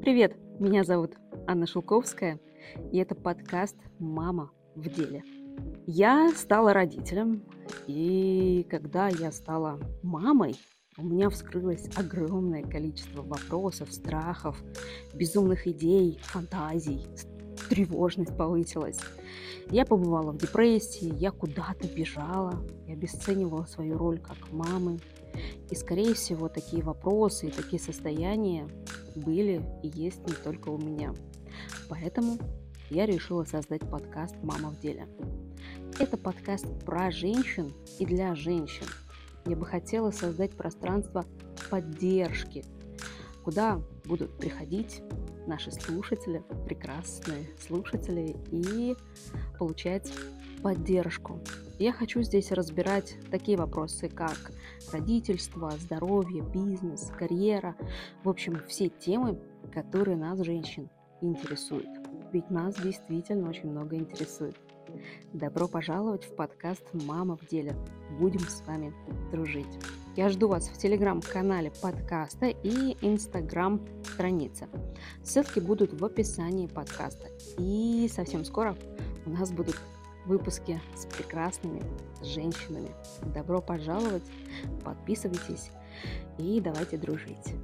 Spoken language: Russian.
Привет, меня зовут Анна Шелковская, и это подкаст «Мама в деле». Я стала родителем, и когда я стала мамой, у меня вскрылось огромное количество вопросов, страхов, безумных идей, фантазий, тревожность повысилась. Я побывала в депрессии, я куда-то бежала, я обесценивала свою роль как мамы. И, скорее всего, такие вопросы и такие состояния были и есть не только у меня. Поэтому я решила создать подкаст «Мама в деле». Это подкаст про женщин и для женщин. Я бы хотела создать пространство поддержки, куда будут приходить наши слушатели, прекрасные слушатели, и получать поддержку. Я хочу здесь разбирать такие вопросы, как родительство, здоровье, бизнес, карьера. В общем, все темы, которые нас, женщин, интересуют. Ведь нас действительно очень много интересует. Добро пожаловать в подкаст «Мама в деле». Будем с вами дружить. Я жду вас в телеграм-канале подкаста и инстаграм-странице. Ссылки будут в описании подкаста. И совсем скоро у нас будут выпуски с прекрасными женщинами. Добро пожаловать, подписывайтесь и давайте дружить.